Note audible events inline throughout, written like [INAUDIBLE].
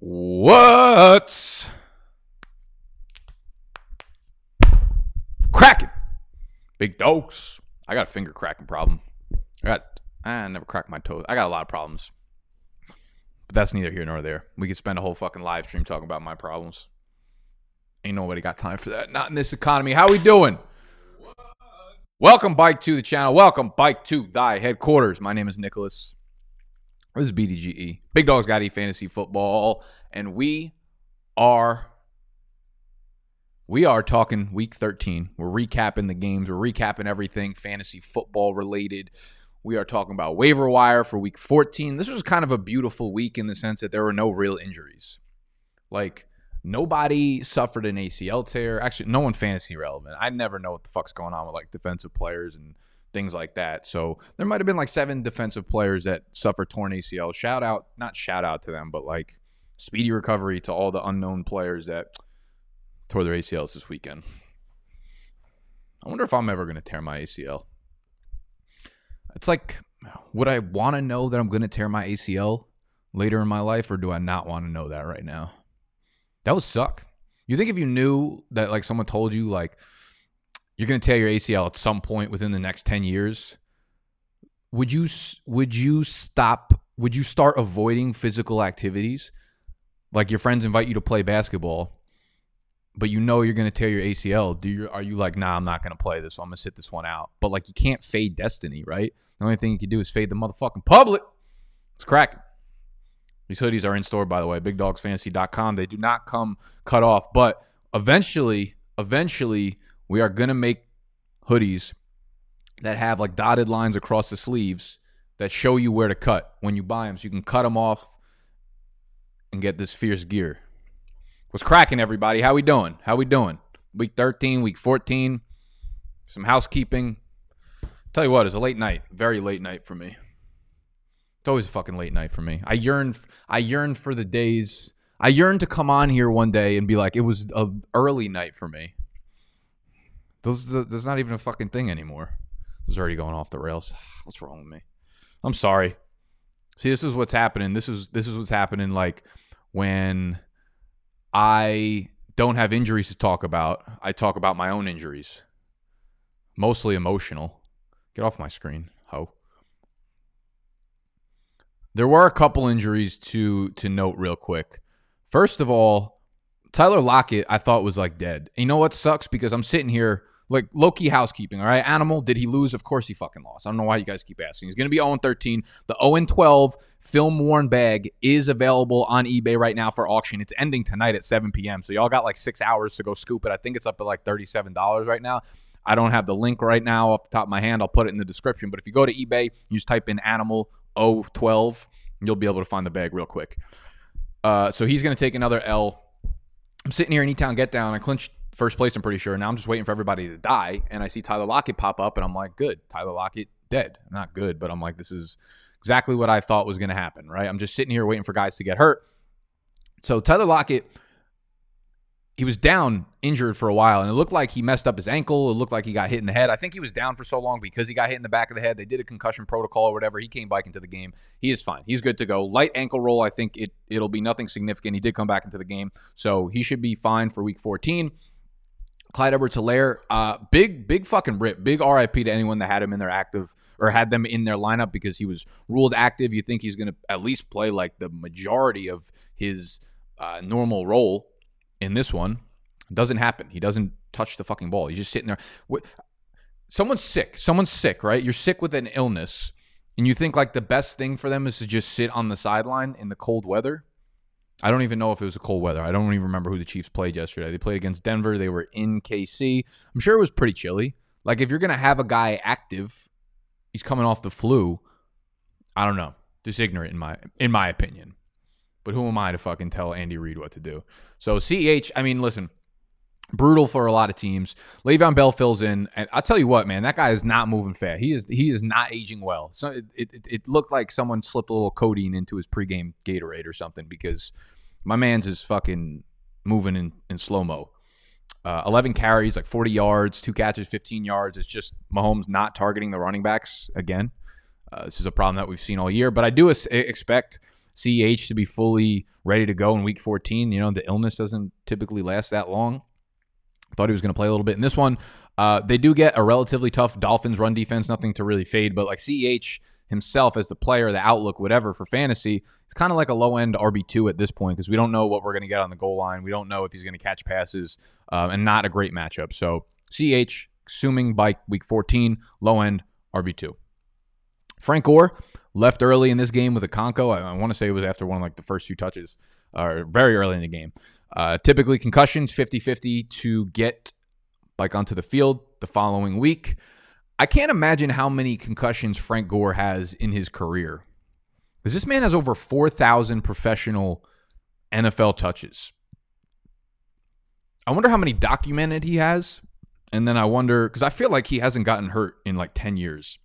What's cracking? Big dogs. I got a finger cracking problem. I got I never cracked my toes. I got a lot of problems. But that's neither here nor there. We could spend a whole fucking live stream talking about my problems. Ain't nobody got time for that. Not in this economy. How we doing? Welcome, Bike to the channel. Welcome, Bike to thy headquarters. My name is Nicholas. This is BDGE. Big Dogs Got E Fantasy Football. And we are we are talking week 13. We're recapping the games. We're recapping everything fantasy football related. We are talking about waiver wire for week 14. This was kind of a beautiful week in the sense that there were no real injuries. Like nobody suffered an ACL tear. Actually, no one fantasy relevant. I never know what the fuck's going on with like defensive players and things like that. So there might have been like seven defensive players that suffered torn ACL. Shout out, not shout out to them, but like speedy recovery to all the unknown players that tore their ACLs this weekend. I wonder if I'm ever going to tear my ACL. It's like, would I want to know that I'm going to tear my ACL later in my life, or do I not want to know that right now? That would suck. You think if you knew that, like, someone told you, like, you're going to tear your ACL at some point within the next 10 years, would you would you stop would you start avoiding physical activities? Like your friends invite you to play basketball, but you know you're going to tear your ACL. Do you are you like, "Nah, I'm not going to play this. So I'm going to sit this one out." But like you can't fade destiny, right? The only thing you can do is fade the motherfucking public. It's cracking. These hoodies are in store, by the way, bigdogsfantasy.com. They do not come cut off, but eventually, eventually, we are going to make hoodies that have like dotted lines across the sleeves that show you where to cut when you buy them so you can cut them off and get this fierce gear. What's cracking everybody? How we doing? How we doing? Week 13, week 14. Some housekeeping. Tell you what, it's a late night. Very late night for me. It's always a fucking late night for me. I yearn I yearn for the days I yearn to come on here one day and be like it was a early night for me. Those there's not even a fucking thing anymore. This is already going off the rails. [SIGHS] What's wrong with me? I'm sorry. See, this is what's happening. This is this is what's happening like when I don't have injuries to talk about. I talk about my own injuries. Mostly emotional. Get off my screen, ho. There were a couple injuries to to note real quick. First of all, Tyler Lockett I thought was like dead. You know what sucks because I'm sitting here like low key housekeeping. All right, Animal, did he lose? Of course he fucking lost. I don't know why you guys keep asking. He's going to be 0 13. The 0 12 film worn bag is available on eBay right now for auction. It's ending tonight at 7 p.m. So y'all got like six hours to go scoop it. I think it's up at like $37 right now. I don't have the link right now off the top of my hand. I'll put it in the description. But if you go to eBay, you just type in Animal 012, you'll be able to find the bag real quick. Uh, so he's going to take another L. I'm sitting here in E-Town Get Down. I clinched first place, I'm pretty sure. Now I'm just waiting for everybody to die. And I see Tyler Lockett pop up, and I'm like, good. Tyler Lockett dead. Not good, but I'm like, this is exactly what I thought was going to happen, right? I'm just sitting here waiting for guys to get hurt. So Tyler Lockett, he was down injured for a while, and it looked like he messed up his ankle. It looked like he got hit in the head. I think he was down for so long because he got hit in the back of the head. They did a concussion protocol or whatever. He came back into the game. He is fine. He's good to go. Light ankle roll. I think it it'll be nothing significant. He did come back into the game, so he should be fine for week 14. Clyde Edwards Helaire, uh, big, big fucking rip. Big RIP to anyone that had him in their active or had them in their lineup because he was ruled active. You think he's going to at least play like the majority of his uh, normal role in this one. Doesn't happen. He doesn't touch the fucking ball. He's just sitting there. Someone's sick. Someone's sick, right? You're sick with an illness, and you think like the best thing for them is to just sit on the sideline in the cold weather. I don't even know if it was a cold weather. I don't even remember who the Chiefs played yesterday. They played against Denver. They were in KC. I'm sure it was pretty chilly. Like if you're gonna have a guy active, he's coming off the flu. I don't know. Just ignorant in my in my opinion. But who am I to fucking tell Andy Reid what to do? So CH, I mean, listen, brutal for a lot of teams. Le'Veon Bell fills in, and I'll tell you what, man, that guy is not moving fast. He is he is not aging well. So it, it, it looked like someone slipped a little codeine into his pregame Gatorade or something because my man's is fucking moving in, in slow mo. Uh, 11 carries, like 40 yards, two catches, 15 yards. It's just Mahomes not targeting the running backs again. Uh, this is a problem that we've seen all year, but I do expect CH to be fully ready to go in week 14. You know, the illness doesn't typically last that long. Thought he was going to play a little bit in this one. Uh, they do get a relatively tough Dolphins run defense, nothing to really fade, but like CH himself as the player, the outlook, whatever for fantasy, it's kind of like a low end RB2 at this point because we don't know what we're going to get on the goal line. We don't know if he's going to catch passes uh, and not a great matchup. So CH, assuming by week 14, low end RB2. Frank Gore left early in this game with a conco. I, I want to say it was after one of like the first few touches or very early in the game. Uh, typically concussions 50-50 to get like onto the field the following week. I can't imagine how many concussions Frank Gore has in his career. Because this man has over 4,000 professional NFL touches. I wonder how many documented he has. And then I wonder, because I feel like he hasn't gotten hurt in like 10 years.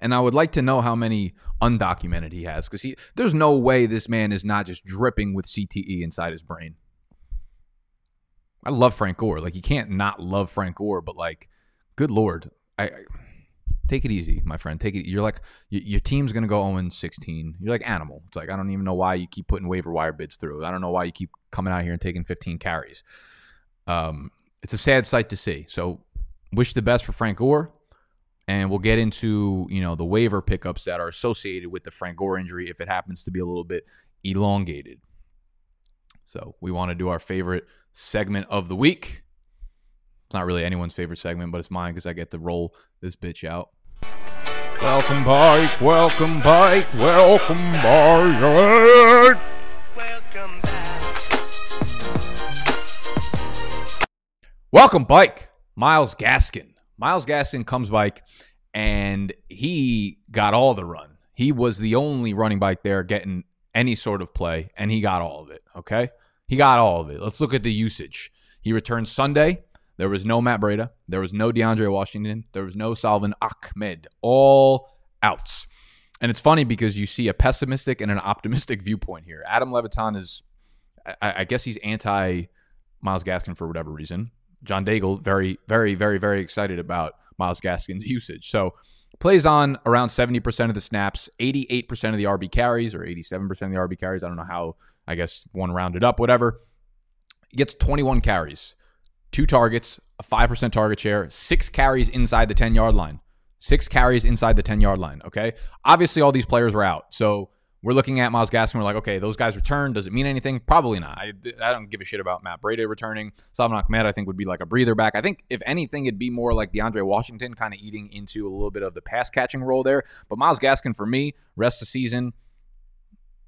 And I would like to know how many undocumented he has because he there's no way this man is not just dripping with CTE inside his brain. I love Frank Gore. Like you can't not love Frank Gore, but like, good lord, I, I take it easy, my friend. Take it. You're like y- your team's gonna go 0 16. You're like animal. It's like I don't even know why you keep putting waiver wire bids through. I don't know why you keep coming out here and taking 15 carries. Um, it's a sad sight to see. So, wish the best for Frank Gore and we'll get into you know the waiver pickups that are associated with the Frank Gore injury if it happens to be a little bit elongated. So we want to do our favorite segment of the week. It's not really anyone's favorite segment, but it's mine because I get to roll this bitch out. Welcome, Pike. Welcome, Pike. Welcome, Pike. Welcome back. Welcome, Bike. Myles Gaskin. Myles Gaskin comes bike, and he got all the run. He was the only running back there getting any sort of play, and he got all of it. Okay. He got all of it. Let's look at the usage. He returned Sunday. There was no Matt Breida. There was no DeAndre Washington. There was no Salvon Ahmed. All outs. And it's funny because you see a pessimistic and an optimistic [LAUGHS] viewpoint here. Adam Levitan is, I, I guess he's anti Myles Gaskin for whatever reason. John Daigle very, very, very, very excited about Myles Gaskin's [LAUGHS] usage. So plays on around 70% of the snaps, 88% of the RB carries, or 87% of the RB carries. I don't know how, I guess one rounded up, whatever. He gets 21 carries, two targets, a 5% target share, six carries inside the 10 yard line. Six carries inside the 10 yard line. Okay. Obviously, all these players were out. So we're looking at Myles Gaskin. We're like, okay, those guys return. Does it mean anything? Probably not. I, I don't give a shit about Matt Breida returning. Salvon Ahmed, I think, would be like a breather back. I think, if anything, it'd be more like DeAndre Washington kind of eating into a little bit of the pass catching role there. But Myles Gaskin, for me, rest of the season,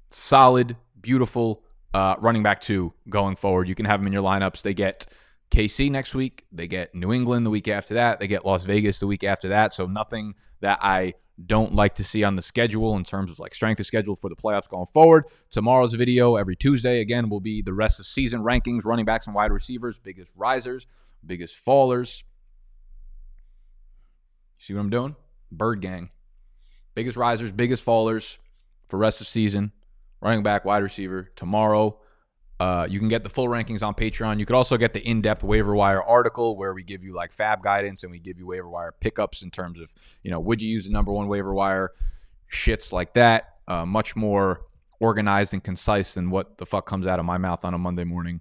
solid, beautiful uh, running back two going forward. You can have him in your lineups. They get KC next week. They get New England the week after that. They get Las Vegas the week after that. So nothing that I don't like to see on the schedule in terms of like strength of schedule for the playoffs going forward. Tomorrow's video every Tuesday again will be the rest of season rankings, running backs and wide receivers, biggest risers, biggest fallers. See what I'm doing? Bird gang. Biggest risers, biggest fallers for rest of season, running back, wide receiver. Tomorrow, uh, you can get the full rankings on Patreon. You could also get the in-depth waiver wire article where we give you like fab guidance and we give you waiver wire pickups in terms of you know would you use the number one waiver wire shits like that. Uh, much more organized and concise than what the fuck comes out of my mouth on a Monday morning.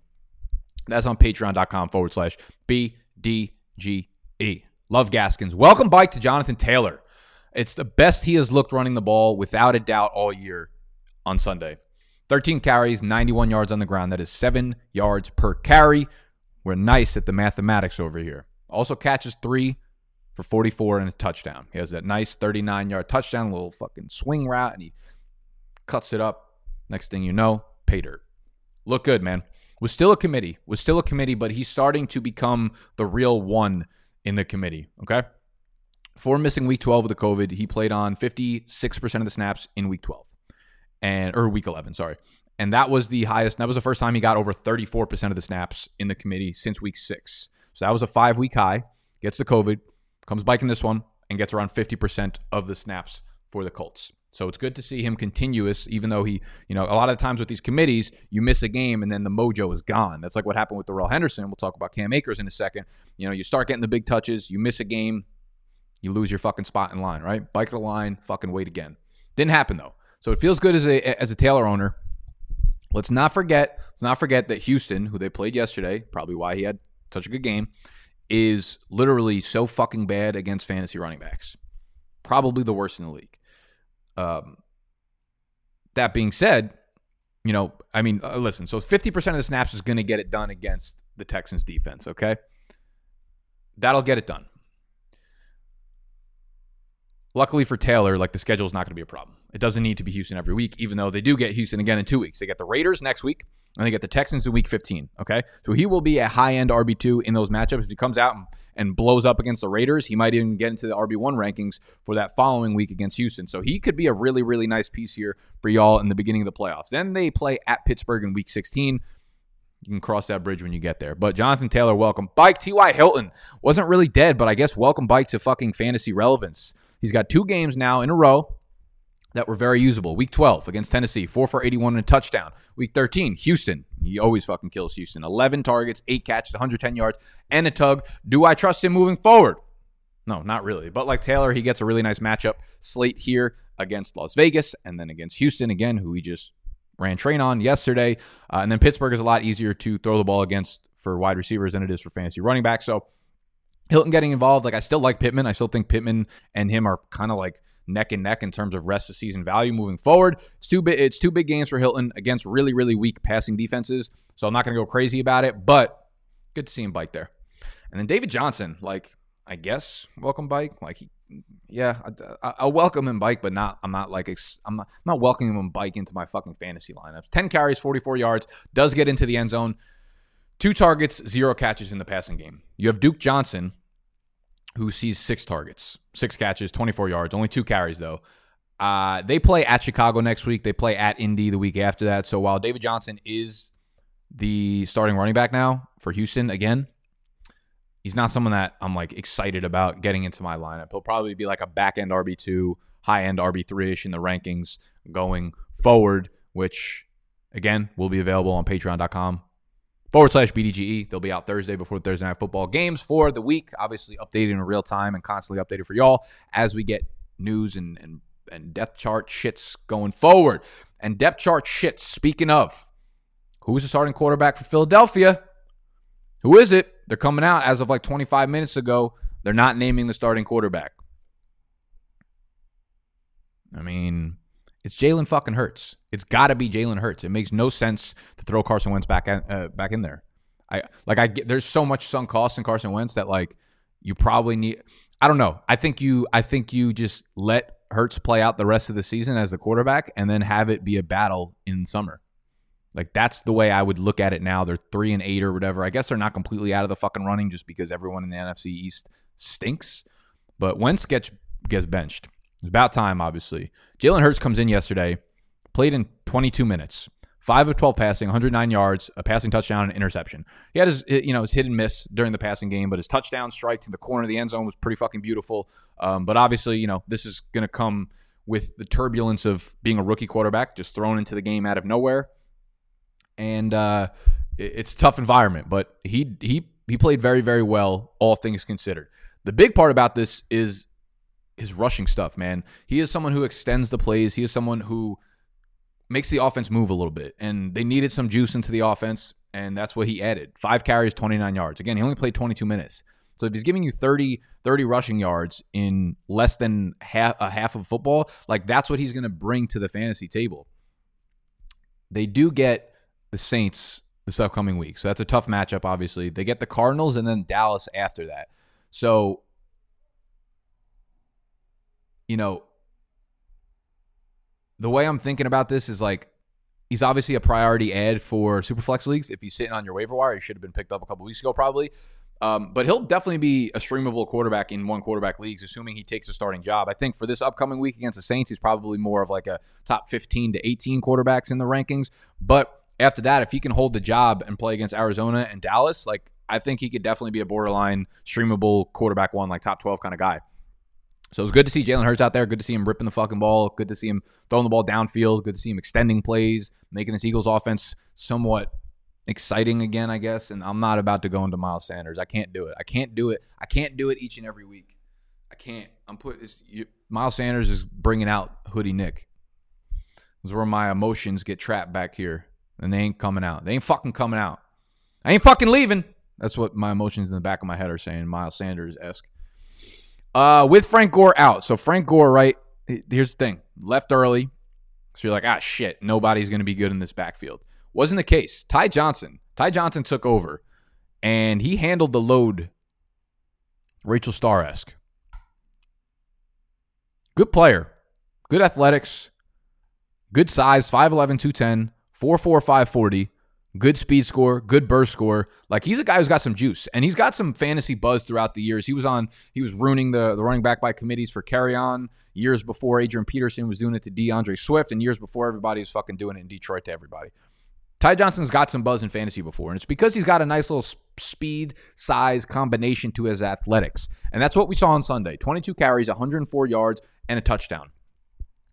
That's on patreon.com forward slash BDGE. Love Gaskins. Welcome back to Jonathan Taylor. It's the best he has looked running the ball without a doubt all year on Sunday. 13 carries, 91 yards on the ground. That is seven yards per carry. We're nice at the mathematics over here. Also catches three for 44 and a touchdown. He has that nice 39 yard touchdown, little fucking swing route, and he cuts it up. Next thing you know, pay dirt. Look good, man. Was still a committee. Was still a committee, but he's starting to become the real one in the committee. Okay. For missing week 12 of the COVID, he played on 56% of the snaps in week 12 and or week 11, sorry. And that was the highest. That was the first time he got over 34% of the snaps in the committee since week six. So that was a five week high. Gets the COVID, comes biking this one, and gets around 50% of the snaps for the Colts. So it's good to see him continuous, even though he, you know, a lot of times with these committees, you miss a game and then the mojo is gone. That's like what happened with Darrell Henderson. We'll talk about Cam Akers in a second. You know, you start getting the big touches, you miss a game, you lose your fucking spot in line, right? Bike the line, fucking wait again. Didn't happen though. So it feels good as a as a Taylor owner. Let's not forget, let's not forget that Houston, who they played yesterday, probably why he had such a good game, is literally so fucking bad against fantasy running backs. Probably the worst in the league. Um, that being said, you know, I mean, uh, listen, so 50% of the snaps is going to get it done against the Texans defense, okay? That'll get it done. Luckily for Taylor, like the schedule is not going to be a problem. It doesn't need to be Houston every week, even though they do get Houston again in two weeks. They get the Raiders next week, and they get the Texans in week 15. Okay. So he will be a high end RB2 in those matchups. If he comes out and, and blows up against the Raiders, he might even get into the RB1 rankings for that following week against Houston. So he could be a really, really nice piece here for y'all in the beginning of the playoffs. Then they play at Pittsburgh in week 16. You can cross that bridge when you get there. But Jonathan Taylor, welcome. Bike T.Y. Hilton wasn't really dead, but I guess welcome Bike to fucking fantasy relevance. He's got two games now in a row that were very usable. Week 12 against Tennessee, 4 for 81 and a touchdown. Week 13, Houston. He always fucking kills Houston. 11 targets, 8 catches, 110 yards, and a tug. Do I trust him moving forward? No, not really. But like Taylor, he gets a really nice matchup slate here against Las Vegas and then against Houston again, who he just ran train on yesterday. Uh, and then Pittsburgh is a lot easier to throw the ball against for wide receivers than it is for fantasy running backs. So Hilton getting involved, like I still like Pittman. I still think Pittman and him are kind of like neck and neck in terms of rest of season value moving forward. It's two big, it's two big games for Hilton against really really weak passing defenses. So I'm not going to go crazy about it, but good to see him bike there. And then David Johnson, like I guess welcome bike, like he, yeah, I, I, welcome him bike, but not I'm not like I'm not, I'm not welcoming him bike into my fucking fantasy lineup. Ten carries, 44 yards, does get into the end zone. Two targets, zero catches in the passing game. You have Duke Johnson, who sees six targets, six catches, 24 yards, only two carries though. Uh, they play at Chicago next week. They play at Indy the week after that. So while David Johnson is the starting running back now for Houston again, he's not someone that I'm like excited about getting into my lineup. He'll probably be like a back end RB2, high end RB3 ish in the rankings going forward, which again will be available on patreon.com forward slash BDGE. They'll be out Thursday before Thursday Night Football games for the week. Obviously, updated in real time and constantly updated for y'all as we get news and, and, and depth chart shits going forward. And depth chart shits, speaking of, who's the starting quarterback for Philadelphia? Who is it? They're coming out as of like 25 minutes ago. They're not naming the starting quarterback. I mean, it's Jalen fucking Hurts. It's got to be Jalen Hurts. It makes no sense to throw Carson Wentz back uh, back in there. I like I get there's so much sunk cost in Carson Wentz that like you probably need. I don't know. I think you I think you just let Hurts play out the rest of the season as the quarterback and then have it be a battle in summer. Like that's the way I would look at it now. They're three and eight or whatever. I guess they're not completely out of the fucking running just because everyone in the NFC East stinks. But Wentz gets gets benched. It's about time, obviously. Jalen Hurts comes in yesterday, played in 22 minutes, five of 12 passing, 109 yards, a passing touchdown, and interception. He had his, you know, his hit and miss during the passing game, but his touchdown strike to the corner of the end zone was pretty fucking beautiful. Um, but obviously, you know, this is going to come with the turbulence of being a rookie quarterback, just thrown into the game out of nowhere, and uh, it's a tough environment. But he he he played very very well, all things considered. The big part about this is his rushing stuff, man. He is someone who extends the plays. He is someone who makes the offense move a little bit. And they needed some juice into the offense, and that's what he added. Five carries, 29 yards. Again, he only played 22 minutes. So if he's giving you 30, 30 rushing yards in less than half a half of football, like that's what he's going to bring to the fantasy table. They do get the Saints this upcoming week. So that's a tough matchup, obviously. They get the Cardinals and then Dallas after that. So you know, the way I'm thinking about this is like he's obviously a priority ad for Superflex leagues. If he's sitting on your waiver wire, he should have been picked up a couple weeks ago, probably. Um, but he'll definitely be a streamable quarterback in one quarterback leagues, assuming he takes a starting job. I think for this upcoming week against the Saints, he's probably more of like a top 15 to 18 quarterbacks in the rankings. But after that, if he can hold the job and play against Arizona and Dallas, like I think he could definitely be a borderline streamable quarterback one, like top 12 kind of guy. So it was good to see Jalen Hurts out there. Good to see him ripping the fucking ball. Good to see him throwing the ball downfield. Good to see him extending plays, making this Eagles offense somewhat exciting again, I guess. And I'm not about to go into Miles Sanders. I can't do it. I can't do it. I can't do it each and every week. I can't. I'm put. Miles Sanders is bringing out Hoodie Nick. This is where my emotions get trapped back here, and they ain't coming out. They ain't fucking coming out. I ain't fucking leaving. That's what my emotions in the back of my head are saying. Miles Sanders esque. Uh, with Frank Gore out, so Frank Gore, right? Here's the thing: left early, so you're like, ah, shit, nobody's going to be good in this backfield. Wasn't the case. Ty Johnson, Ty Johnson took over, and he handled the load. Rachel Starr esque. Good player, good athletics, good size, 5'11, 210, 4'4, 540 good speed score, good burst score. Like he's a guy who's got some juice and he's got some fantasy buzz throughout the years. He was on, he was ruining the, the running back by committees for carry on years before Adrian Peterson was doing it to D'Andre Swift and years before everybody was fucking doing it in Detroit to everybody. Ty Johnson's got some buzz in fantasy before, and it's because he's got a nice little speed, size combination to his athletics. And that's what we saw on Sunday 22 carries, 104 yards, and a touchdown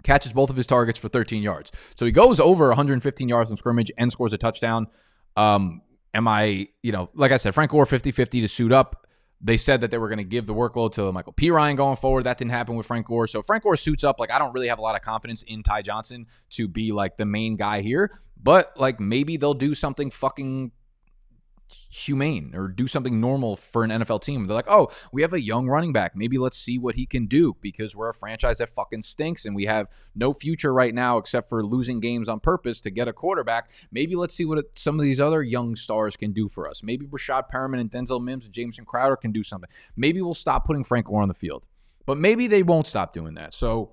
catches both of his targets for 13 yards. So he goes over 115 yards from scrimmage and scores a touchdown. Um, am I, you know, like I said, Frank Gore 50 50 to suit up. They said that they were going to give the workload to La'Mical Perine going forward. That didn't happen with Frank Gore. So Frank Gore suits up. Like, I don't really have a lot of confidence in Ty Johnson to be like the main guy here, but like maybe they'll do something fucking humane or do something normal for an NFL team. They're like, oh, we have a young running back. Maybe let's see what he can do because we're a franchise that fucking stinks and we have no future right now except for losing games on purpose to get a quarterback. Maybe let's see what some of these other young stars can do for us. Maybe Breshad Perriman and Denzel Mims and Jamison Crowder can do something. Maybe we'll stop putting Frank Gore on the field. But maybe they won't stop doing that. So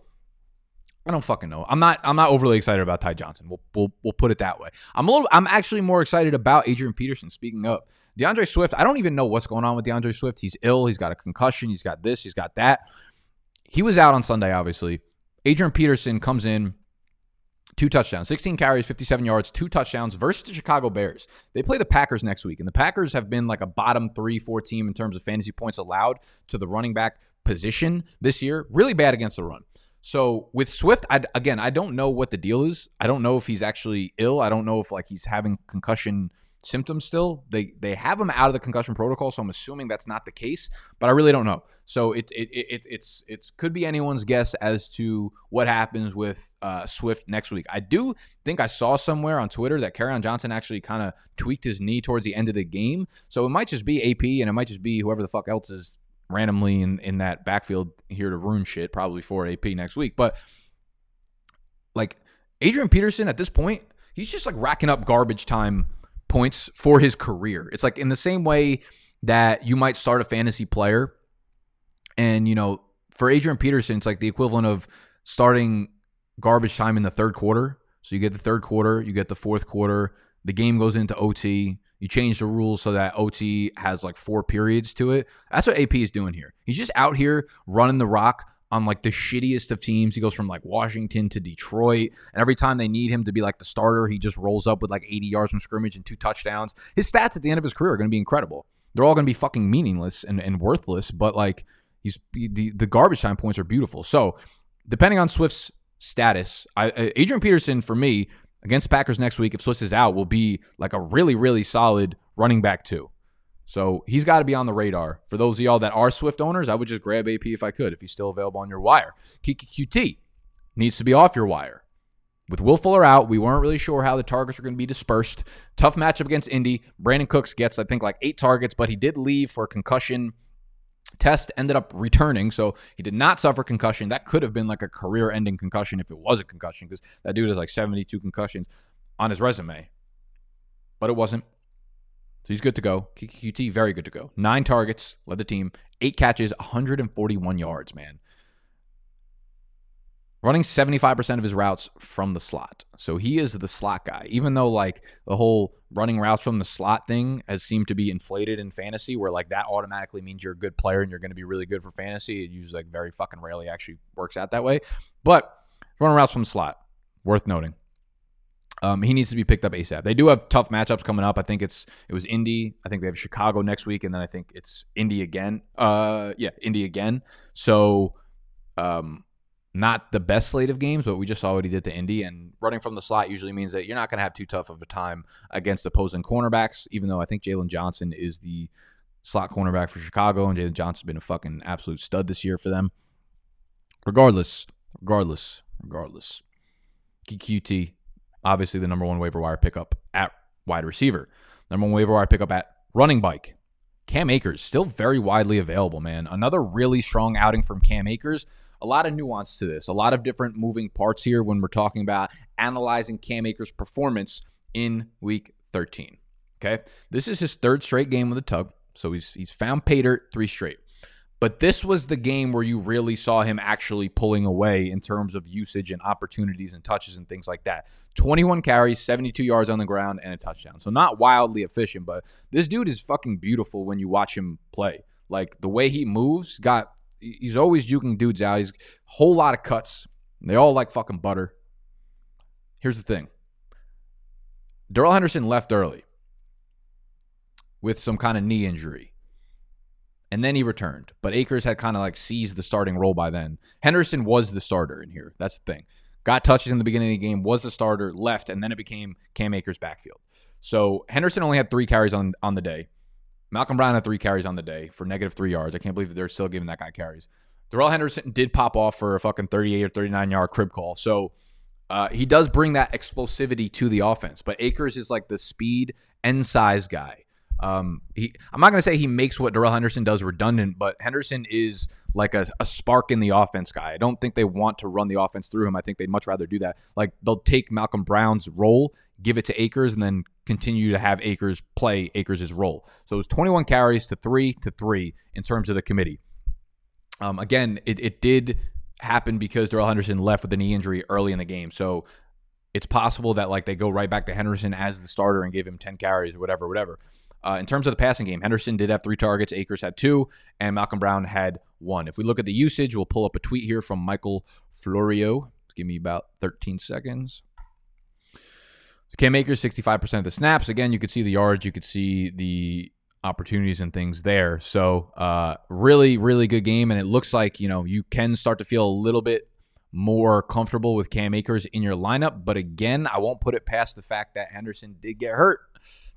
I don't fucking know. I'm not. I'm not overly excited about Ty Johnson. We'll, we'll we'll put it that way. I'm a little. I'm actually more excited about Adrian Peterson. Speaking up, D'Andre Swift, I don't even know what's going on with D'Andre Swift. He's ill. He's got a concussion. He's got this. He's got that. He was out on Sunday. Obviously, Adrian Peterson comes in. Two touchdowns, 16 carries, 57 yards, two touchdowns versus the Chicago Bears. They play the Packers next week, and the Packers have been like a bottom three, four team in terms of fantasy points allowed to the running back position this year. Really bad against the run. So with Swift, I, again, I don't know what the deal is. I don't know if he's actually ill. I don't know if like he's having concussion symptoms still. They they have him out of the concussion protocol, so I'm assuming that's not the case. But I really don't know. So it it, it it's it's could be anyone's guess as to what happens with uh, Swift next week. I do think I saw somewhere on Twitter that Kerryon Johnson actually kind of tweaked his knee towards the end of the game. So it might just be AP and it might just be whoever the fuck else is randomly in, in that backfield here to ruin shit, probably for AP next week. But like Adrian Peterson at this point, he's just like racking up garbage time points for his career. It's like in the same way that you might start a fantasy player and, you know, for Adrian Peterson, it's like the equivalent of starting garbage time in the third quarter. So you get the third quarter, you get the fourth quarter, the game goes into OT, you change the rules so that OT has like four periods to it. That's what AP is doing here. He's just out here running the rock on like the shittiest of teams. He goes from like Washington to Detroit. And every time they need him to be like the starter, he just rolls up with like 80 yards from scrimmage and two touchdowns. His stats at the end of his career are going to be incredible. They're all going to be fucking meaningless and, and worthless, but like he's the, the garbage time points are beautiful. So depending on Swift's status, I, uh, Adrian Peterson for me against Packers next week, if Swift is out, will be like a really, really solid running back too. So he's got to be on the radar. For those of y'all that are Swift owners, I would just grab AP if I could, if he's still available on your wire. Keke Coutee needs to be off your wire. With Will Fuller out, we weren't really sure how the targets were going to be dispersed. Tough matchup against Indy. Brandin Cooks gets, I think, like eight targets, but he did leave for concussion Test ended up returning, so he did not suffer concussion. That could have been like a career ending concussion if it was a concussion, because that dude has like 72 concussions on his resume. But it wasn't. So he's good to go. Keke very good to go. Nine targets, led the team, eight catches, 141 yards, man running 75% of his routes from the slot. So he is the slot guy. Even though like the whole running routes from the slot thing has seemed to be inflated in fantasy where like that automatically means you're a good player and you're going to be really good for fantasy. It usually like very fucking rarely actually works out that way. But running routes from the slot, worth noting. Um, he needs to be picked up ASAP. They do have tough matchups coming up. I think it's it was Indy. I think they have Chicago next week, and then I think it's Indy again. Uh, yeah, Indy again. So, um, not the best slate of games, but we just saw what he did to Indy. And running from the slot usually means that you're not going to have too tough of a time against opposing cornerbacks, even though I think Jaylon Johnson is the slot cornerback for Chicago, and Jaylon Johnson's been a fucking absolute stud this year for them. Regardless, regardless, regardless. QT, obviously the number one waiver wire pickup at wide receiver. Number one waiver wire pickup at running bike. Cam Akers, still very widely available, man. Another really strong outing from Cam Akers. A lot of nuance to this, a lot of different moving parts here when we're talking about analyzing Cam Akers' performance in week 13. Okay. This is his third straight game with a tug. So he's he's found pay dirt three straight. But this was the game where you really saw him actually pulling away in terms of usage and opportunities and touches and things like that. 21 carries, 72 yards on the ground, and a touchdown. So not wildly efficient, but this dude is fucking beautiful when you watch him play. Like the way he moves, got he's always juking dudes out. He's a whole lot of cuts. They all like fucking butter. Here's the thing. Darrell Henderson left early with some kind of knee injury and then he returned. But Akers had kind of like seized the starting role by then. Henderson was the starter in here. That's the thing. Got touches in the beginning of the game, was the starter, left, and then it became Cam Akers' backfield. So Henderson only had three carries on, on the day. Malcolm Brown had three carries on the day for negative three yards. I can't believe they're still giving that guy carries. Darrell Henderson did pop off for a fucking 38 or 39 yard crib call. So uh, he does bring that explosivity to the offense. But Akers is like the speed and size guy. Um, he, I'm not going to say he makes what Darrell Henderson does redundant, but Henderson is like a, a, spark in the offense guy. I don't think they want to run the offense through him. I think they'd much rather do that. Like they'll take Malcolm Brown's role, give it to Akers, and then continue to have Akers play Akers' role. So it was 21 carries to three to three in terms of the committee. Um, again, it, it did happen because Darrell Henderson left with a knee injury early in the game. So it's possible that like they go right back to Henderson as the starter and give him 10 carries or whatever, whatever. Uh, in terms of the passing game, Henderson did have three targets, Akers had two, and Malcolm Brown had one. If we look at the usage, we'll pull up a tweet here from Michael Florio. Give me about 13 seconds. So Cam Akers, 65% of the snaps. Again, you could see the yards, you could see the opportunities and things there. So, uh, really, really good game. And it looks like, you know, you can start to feel a little bit more comfortable with Cam Akers in your lineup. But again, I won't put it past the fact that Henderson did get hurt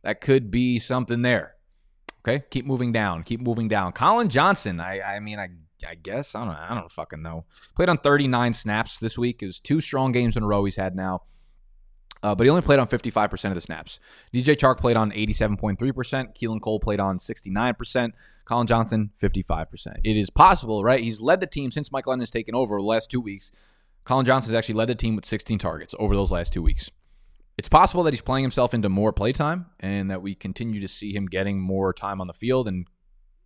that could be something there. Okay, keep moving down, keep moving down. Collin Johnson, I, I mean, I, I guess I don't, I don't fucking know. Played on 39 snaps this week. Was two strong games in a row he's had now. Uh, but he only played on 55% of the snaps. DJ Chark played on 87.3%. Keelan Cole played on 69%. Collin Johnson, 55%. It is possible, right? He's led the team since Mike Glennon has taken over the last two weeks. Collin Johnson has actually led the team with 16 targets over those last two weeks it's possible that he's playing himself into more playtime and that we continue to see him getting more time on the field and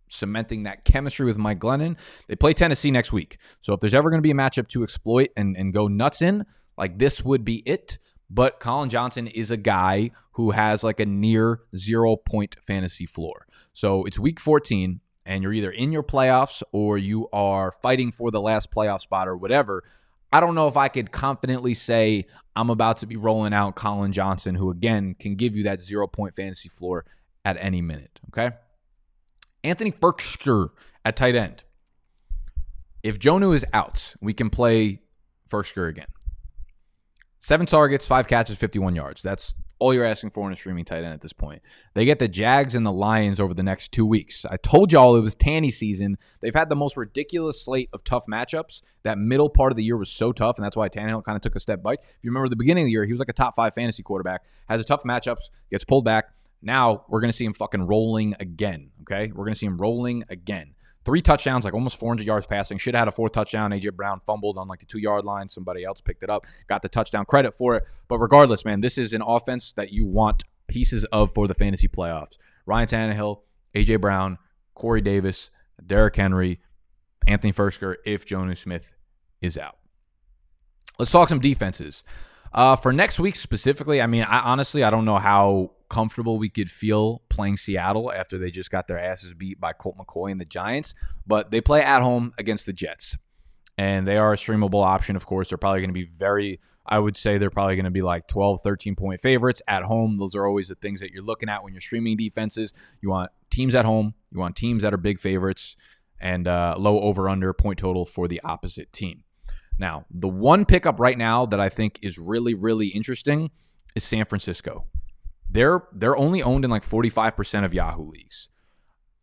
cementing that chemistry with Mike Glennon. They play Tennessee next week. So if there's ever going to be a matchup to exploit and, and go nuts in, like this would be it. But Collin Johnson is a guy who has like a near zero point fantasy floor. So it's week 14, and you're either in your playoffs or you are fighting for the last playoff spot or whatever. I don't know if I could confidently say I'm about to be rolling out Collin Johnson, who again can give you that zero point fantasy floor at any minute. Okay. Anthony Firkser at tight end. If Jonnu is out, we can play Firkser again. Seven targets, five catches, 51 yards. That's all you're asking for in a streaming tight end at this point. They get the Jags and the Lions over the next two weeks. I told y'all it was Tanny season. They've had the most ridiculous slate of tough matchups. That middle part of the year was so tough, and that's why Tannehill kind of took a step back. If you remember the beginning of the year, he was like a top five fantasy quarterback, has a tough matchups, gets pulled back. Now we're going to see him fucking rolling again. Okay. We're going to see him rolling again. Three touchdowns, like almost 400 yards passing. Should have had a fourth touchdown. AJ Brown fumbled on like the two yard line. Somebody else picked it up, got the touchdown credit for it. But regardless, man, this is an offense that you want pieces of for the fantasy playoffs. Ryan Tannehill, AJ Brown, Corey Davis, Derrick Henry, Anthony Firkser, if Jonnu Smith is out. Let's talk some defenses. Uh, for next week specifically, I mean, I honestly I don't know how comfortable we could feel playing Seattle after they just got their asses beat by Colt McCoy and the Giants, but they play at home against the Jets. And they are a streamable option, of course. They're probably going to be very, I would say they're probably going to be like 12, 13 point favorites at home. Those are always the things that you're looking at when you're streaming defenses. You want teams at home, you want teams that are big favorites, and uh, low over under point total for the opposite team. Now, the one pickup right now that I think is really, really interesting is San Francisco. They're they're only owned in like 45% of Yahoo leagues.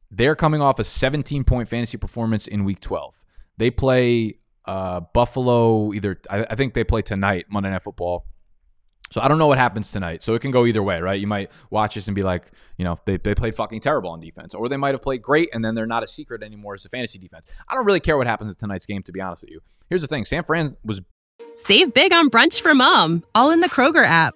They're coming off a 17 point fantasy performance in week 12. They play uh, Buffalo either I, I think they play tonight, Monday Night Football. So I don't know what happens tonight. So it can go either way, right? You might watch this and be like, you know, they, they played fucking terrible on defense. Or they might have played great and then they're not a secret anymore as a fantasy defense. I don't really care what happens in tonight's game, to be honest with you. Here's the thing San Fran was. Save big on brunch for mom, all in the Kroger app.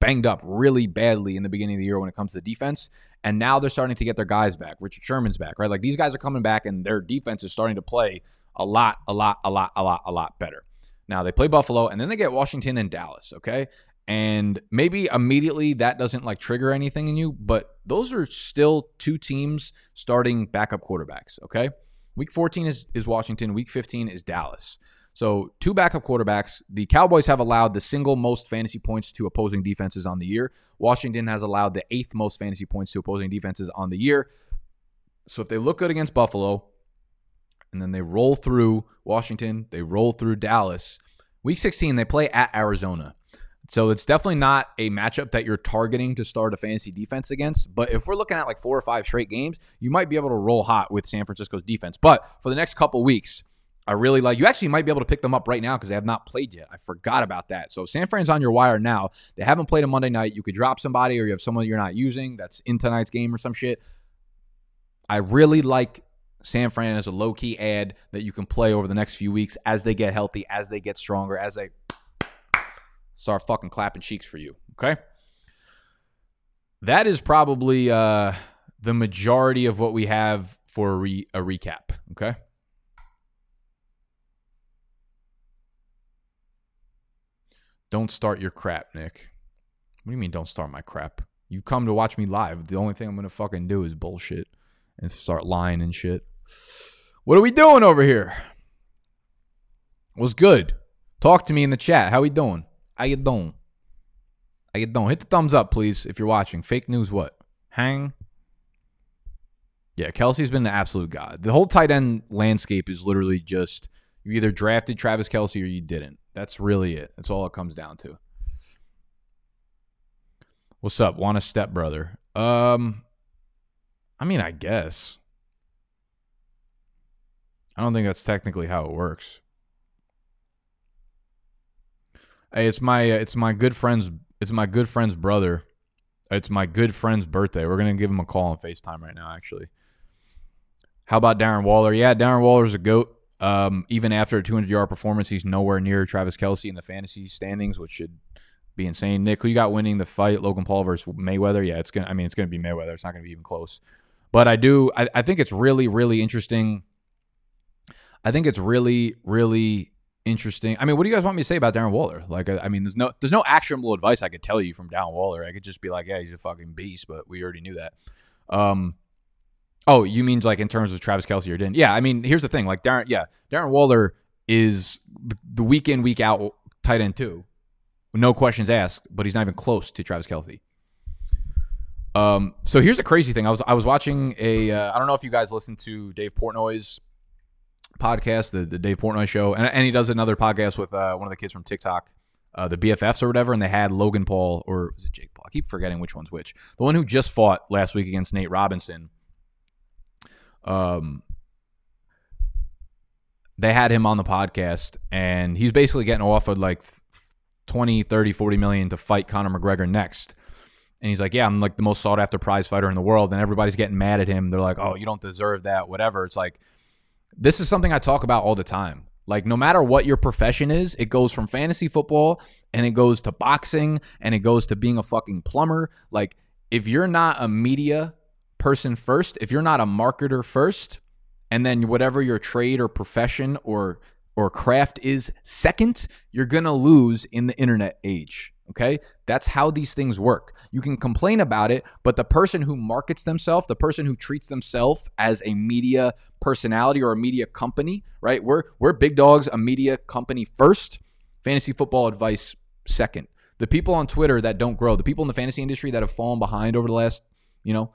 Banged up really badly in the beginning of the year when it comes to defense. And now they're starting to get their guys back. Richard Sherman's back, right? Like these guys are coming back and their defense is starting to play a lot, a lot, a lot, a lot, a lot better. Now they play Buffalo and then they get Washington and Dallas, okay? And maybe immediately that doesn't like trigger anything in you, but those are still two teams starting backup quarterbacks. Okay. Week 14 is, is Washington, week 15 is Dallas. So, two backup quarterbacks. The Cowboys have allowed the single most fantasy points to opposing defenses on the year. Washington has allowed the eighth most fantasy points to opposing defenses on the year. So, if they look good against Buffalo and then they roll through Washington, they roll through Dallas, week 16, they play at Arizona. So it's definitely not a matchup that you're targeting to start a fantasy defense against. But if we're looking at like four or five straight games, you might be able to roll hot with San Francisco's defense. But for the next couple weeks, I really like you actually might be able to pick them up right now because they have not played yet. I forgot about that. So San Fran's on your wire now. They haven't played a Monday night. You could drop somebody or you have someone you're not using that's in tonight's game or some shit. I really like San Fran as a low key ad that you can play over the next few weeks as they get healthy, as they get stronger, as they start fucking clapping cheeks for you. Okay. That is probably uh, the majority of what we have for a, re- a recap. Okay. Don't start your crap, Nick. What do you mean, don't start my crap? You come to watch me live. The only thing I'm going to fucking do is bullshit and start lying and shit. What are we doing over here? What's good? Talk to me in the chat. How we doing? How you doing? How you doing? Hit the thumbs up, please, if you're watching. Fake news, what? Hang. Yeah, Kelce's been an absolute god. The whole tight end landscape is literally just you either drafted Travis Kelce or you didn't. That's really it. That's all it comes down to. What's up? Want a step brother? Um, I mean, I guess. I don't think that's technically how it works. Hey, it's my uh, it's my good friend's it's my good friend's brother. It's my good friend's birthday. We're gonna give him a call on Facetime right now. Actually, how about Darren Waller? Yeah, Darren Waller's a goat. Um, even after a 200 yard performance, he's nowhere near Travis Kelce in the fantasy standings, which should be insane. Nick, who you got winning the fight? Logan Paul versus Mayweather? Yeah, it's gonna. I mean, it's gonna be Mayweather. It's not gonna be even close. But I do. I, I think it's really, really interesting. I think it's really, really interesting. I mean, what do you guys want me to say about Darren Waller? Like, I, I, mean, there's no there's no actionable advice I could tell you from Darren Waller. I could just be like, yeah, he's a fucking beast, but we already knew that. Um, oh, you mean like in terms of Travis Kelce or didn't? Yeah, I mean, here's the thing. Like Darren, yeah, Darren Waller is the week in week out tight end too, no questions asked. But he's not even close to Travis Kelce. Um, so here's the crazy thing. I was I was watching a uh, I don't know if you guys listen to Dave Portnoy's podcast, the, the Dave Portnoy show, and, and he does another podcast with uh, one of the kids from TikTok, uh, the BFFs or whatever, and they had Logan Paul or was it Jake Paul? I keep forgetting which one's which. The one who just fought last week against Nate Robinson. Um, they had him on the podcast, and he's basically getting offered like 20, 30, 40 million to fight Conor McGregor next. And he's like, Yeah, I'm like the most sought after prize fighter in the world. And everybody's getting mad at him. They're like, Oh, you don't deserve that, whatever. It's like, this is something I talk about all the time. Like, no matter what your profession is, it goes from fantasy football and it goes to boxing and it goes to being a fucking plumber. Like, if you're not a media person first, if you're not a marketer first, and then whatever your trade or profession or or craft is second, you're going to lose in the internet age. Okay. That's how these things work. You can complain about it, but the person who markets themselves, the person who treats themselves as a media personality or a media company, right? We're, we're big dogs, a media company first, fantasy football advice second. The people on Twitter that don't grow, the people in the fantasy industry that have fallen behind over the last, you know,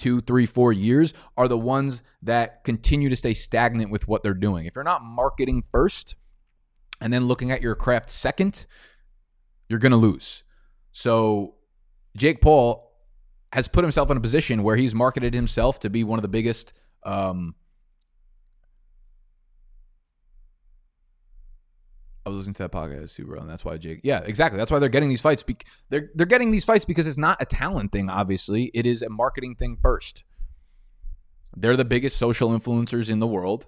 two, three, four years are the ones that continue to stay stagnant with what they're doing. If you're not marketing first and then looking at your craft second, you're going to lose. So Jake Paul has put himself in a position where he's marketed himself to be one of the biggest um, I was listening to that podcast too, bro, and that's why Jake. Yeah, exactly. That's why they're getting these fights. they're they're getting these fights because it's not a talent thing. Obviously, it is a marketing thing first. They're the biggest social influencers in the world,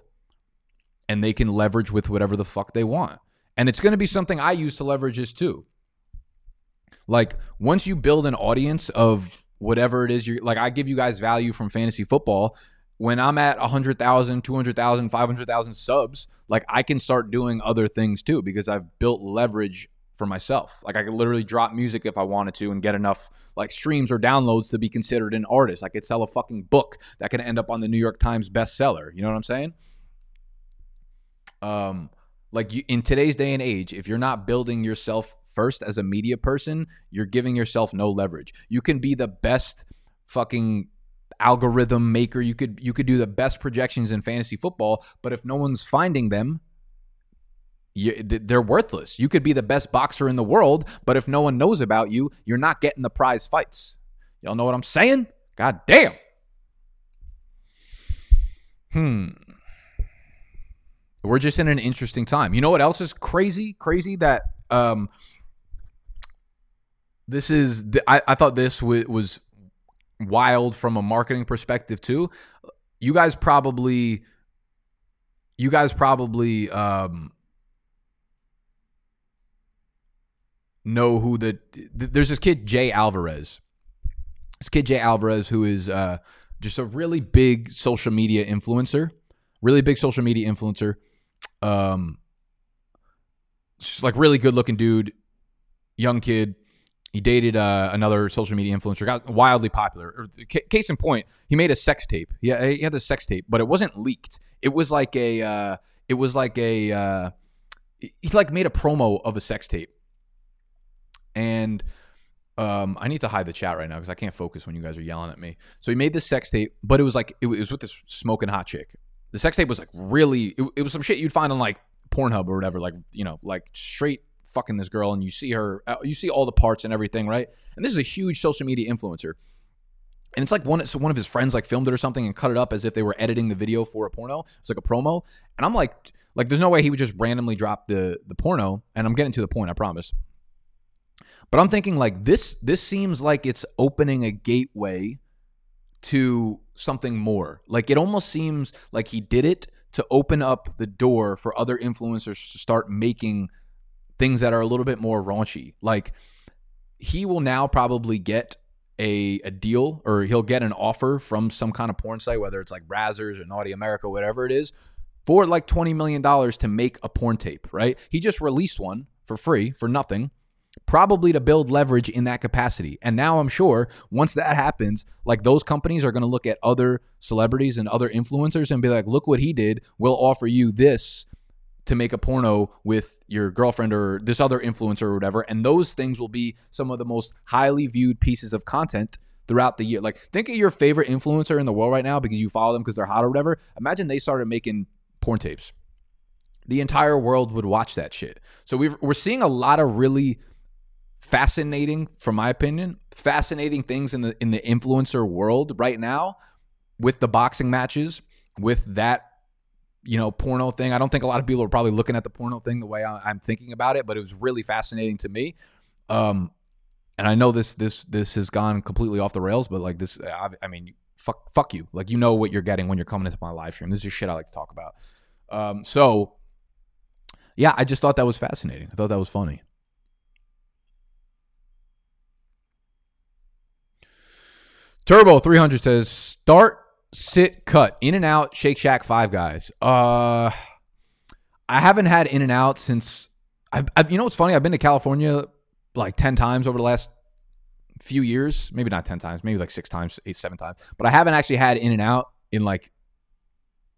and they can leverage with whatever the fuck they want. And it's going to be something I use to leverage this too. Like once you build an audience of whatever it is you're like, I give you guys value from fantasy football when I'm at 100,000, 200,000, 500,000 subs, like I can start doing other things too because I've built leverage for myself. Like I could literally drop music if I wanted to and get enough like streams or downloads to be considered an artist. I could sell a fucking book that could end up on the New York Times bestseller. You know what I'm saying? Um like you, in today's day and age, if you're not building yourself first as a media person, you're giving yourself no leverage. You can be the best fucking algorithm maker. You could you could do the best projections in fantasy football, but if no one's finding them, you, they're worthless. You could be the best boxer in the world, but if no one knows about you, you're not getting the prize fights. Y'all know what I'm saying? God damn. Hmm. We're just in an interesting time. You know what else is crazy? Crazy that um this is I, I thought this w- was wild from a marketing perspective too. You guys probably you guys probably um know who the there's this kid Jay Alvarez. This kid Jay Alvarez who is uh just a really big social media influencer. Really big social media influencer. Um like really good looking dude, young kid, he dated uh, another social media influencer, got wildly popular. case in point, he made a sex tape. Yeah, he had a sex tape, but it wasn't leaked. It was like a, uh, it was like a, uh, he like made a promo of a sex tape, and um, I need to hide the chat right now because I can't focus when you guys are yelling at me. So he made this sex tape, but it was like it was with this smoking hot chick. The sex tape was like really, it, it was some shit you'd find on like Pornhub or whatever, like you know, like straight fucking this girl and you see her, uh, you see all the parts and everything, right? And this is a huge social media influencer. And it's like one, so one of his friends like filmed it or something and cut it up as if they were editing the video for a porno. It's like a promo. And I'm like, like, there's no way he would just randomly drop the the porno. And I'm getting to the point, I promise. But I'm thinking like this. This seems like it's opening a gateway to something more. Like it almost seems like he did it to open up the door for other influencers to start making things that are a little bit more raunchy. Like he will now probably get a, a deal or he'll get an offer from some kind of porn site, whether it's like Brazzers or Naughty America, whatever it is, for like $20 million to make a porn tape, right? He just released one for free, for nothing, probably to build leverage in that capacity. And now I'm sure once that happens, like those companies are going to look at other celebrities and other influencers and be like, look what he did. We'll offer you this to make a porno with your girlfriend or this other influencer or whatever. And those things will be some of the most highly viewed pieces of content throughout the year. Like, think of your favorite influencer in the world right now because you follow them because they're hot or whatever. Imagine they started making porn tapes. The entire world would watch that shit. So we we're seeing a lot of really fascinating, from my opinion, fascinating things in the in the influencer world right now with the boxing matches, with that you know, porno thing. I don't think a lot of people are probably looking at the porno thing the way I, am thinking about it, but it was really fascinating to me. Um, and I know this this this has gone completely off the rails, but like this, I, I mean, fuck fuck you. Like you know what you're getting when you're coming into my live stream. This is shit I like to talk about. Um, so yeah, I just thought that was fascinating. I thought that was funny. Turbo 300 says start sit, cut, in and out, Shake Shack, Five Guys. Uh, I haven't had In and Out since. I, you know what's funny? I've been to California like ten times over the last few years. Maybe not ten times, maybe like six times, eight, seven times. But I haven't actually had In and Out in like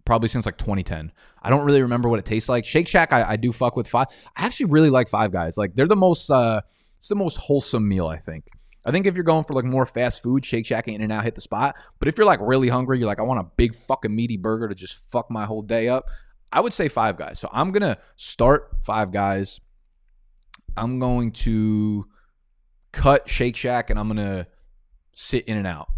probably since like 2010. I don't really remember what it tastes like. Shake Shack, I, I do fuck with five. I actually really like Five Guys. Like they're the most. uh It's the most wholesome meal I think. I think if you're going for like more fast food, Shake Shack and In and Out hit the spot. But if you're like really hungry, you're like, I want a big fucking meaty burger to just fuck my whole day up. I would say Five Guys. So I'm gonna start Five Guys. I'm going to cut Shake Shack and I'm gonna sit In and Out.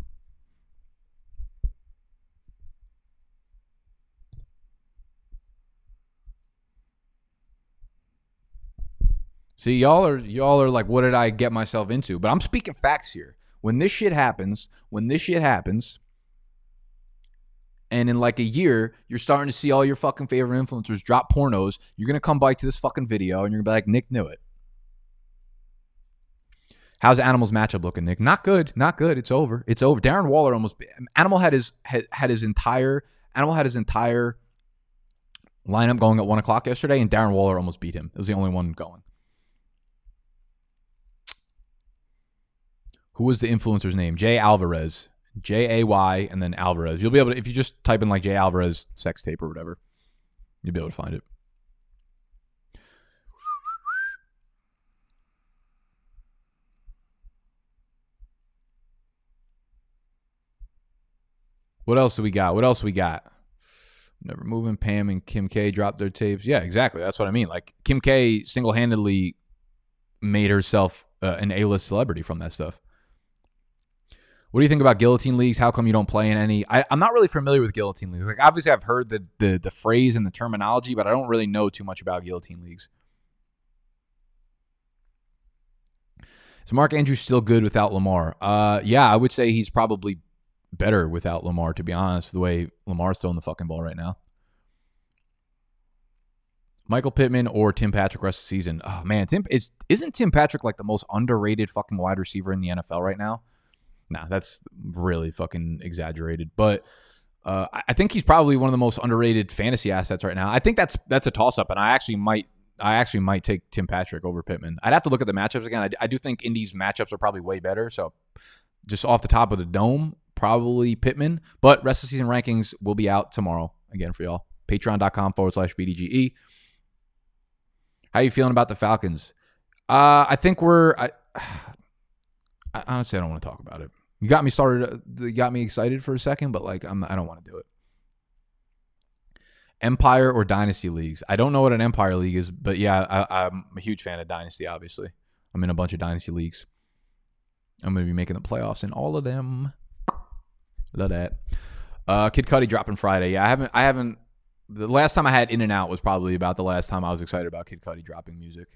See, y'all are y'all are like, what did I get myself into? But I'm speaking facts here. When this shit happens, when this shit happens, and in like a year, you're starting to see all your fucking favorite influencers drop pornos, you're gonna come back to this fucking video and you're gonna be like, Nick knew it. How's Animal's matchup looking, Nick? Not good. Not good. It's over. It's over. Darren Waller almost Animal had his had, had his entire Animal had his entire lineup going at one o'clock yesterday, and Darren Waller almost beat him. It was the only one going. Who was the influencer's name? Jay Alvarez. J A Y and then Alvarez. You'll be able to if you just type in like Jay Alvarez sex tape or whatever, you'll be able to find it. What else do we got? What else we got? Never moving. Pam and Kim K dropped their tapes. Yeah, exactly. That's what I mean. Like Kim K single handedly made herself uh, an A list celebrity from that stuff. What do you think about guillotine leagues? How come you don't play in any? I, am not really familiar with guillotine leagues. Like obviously, I've heard the, the the phrase and the terminology, but I don't really know too much about guillotine leagues. Is Mark Andrews still good without Lamar? Uh, yeah, I would say he's probably better without Lamar. To be honest, the way Lamar's throwing the fucking ball right now. Michael Pittman or Tim Patrick rest of the season. Oh man, Tim is isn't Tim Patrick like the most underrated fucking wide receiver in the NFL right now? Nah, that's really fucking exaggerated. But uh, I think he's probably one of the most underrated fantasy assets right now. I think that's that's a toss up, and I actually might I actually might take Tim Patrick over Pittman. I'd have to look at the matchups again. I, I do think Indy's matchups are probably way better. So just off the top of the dome, probably Pittman. But rest of season rankings will be out tomorrow again for y'all. Patreon.com forward slash BDGE. How you feeling about the Falcons? Uh, I think we're. I, [SIGHS] I honestly, I don't want to talk about it. You got me started. Uh, you got me excited for a second, but like I'm, I don't want to do it. Empire or Dynasty leagues. I don't know what an Empire league is, but yeah, I, I'm a huge fan of Dynasty. Obviously, I'm in a bunch of Dynasty leagues. I'm going to be making the playoffs in all of them. Love that. Uh, Kid Cudi dropping Friday. Yeah, I haven't. I haven't. The last time I had In and Out was probably about the last time I was excited about Kid Cudi dropping music.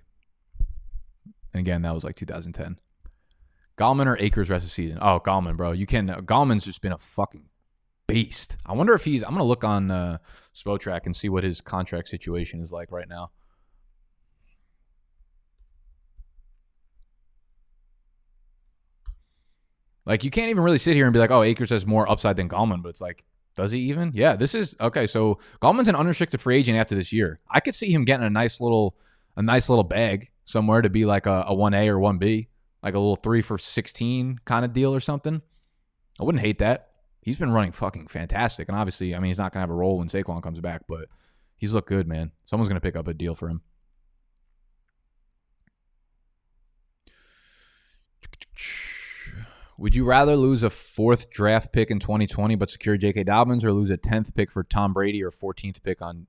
And again, that was like 2010. Gallman or Akers rest of season? Oh, Gallman, bro. You can. Gallman's just been a fucking beast. I wonder if he's. I'm gonna look on uh, Spotrac and see what his contract situation is like right now. Like you can't even really sit here and be like, oh, Akers has more upside than Gallman, but it's like, does he even? Yeah, this is okay. So Gallman's an unrestricted free agent after this year. I could see him getting a nice little, a nice little bag somewhere to be like a one A or one B like a little three for 16 kind of deal or something. I wouldn't hate that. He's been running fucking fantastic. And obviously, I mean, he's not going to have a role when Saquon comes back, but he's looked good, man. Someone's going to pick up a deal for him. Would you rather lose a fourth draft pick in 2020 but secure J.K. Dobbins or lose a 10th pick for Tom Brady or 14th pick on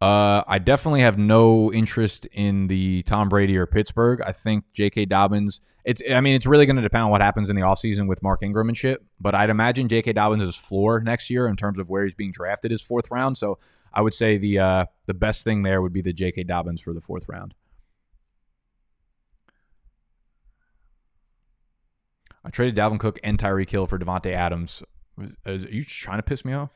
uh, I definitely have no interest in the Tom Brady or Pittsburgh. I think J.K. Dobbins. It's. I mean, it's really going to depend on what happens in the offseason with Mark Ingram and shit. But I'd imagine J.K. Dobbins' is floor next year in terms of where he's being drafted is fourth round. So I would say the uh, the best thing there would be the J.K. Dobbins for the fourth round. I traded Dalvin Cook and Tyreek Hill for Davante Adams. Are you trying to piss me off?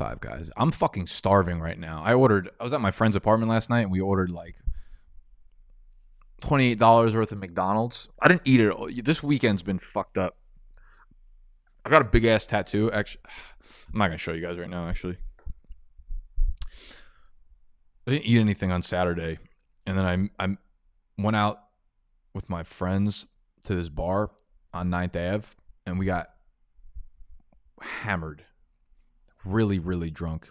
Five Guys. I'm fucking starving right now. I ordered. I was at my friend's apartment last night, and we ordered like twenty eight dollars worth of McDonald's. I didn't eat it. This weekend's been fucked up. I got a big ass tattoo. Actually, [SIGHS] I'm not gonna show you guys right now. Actually, I didn't eat anything on Saturday, and then I I went out with my friends to this bar on 9th Ave, and we got hammered really, really drunk.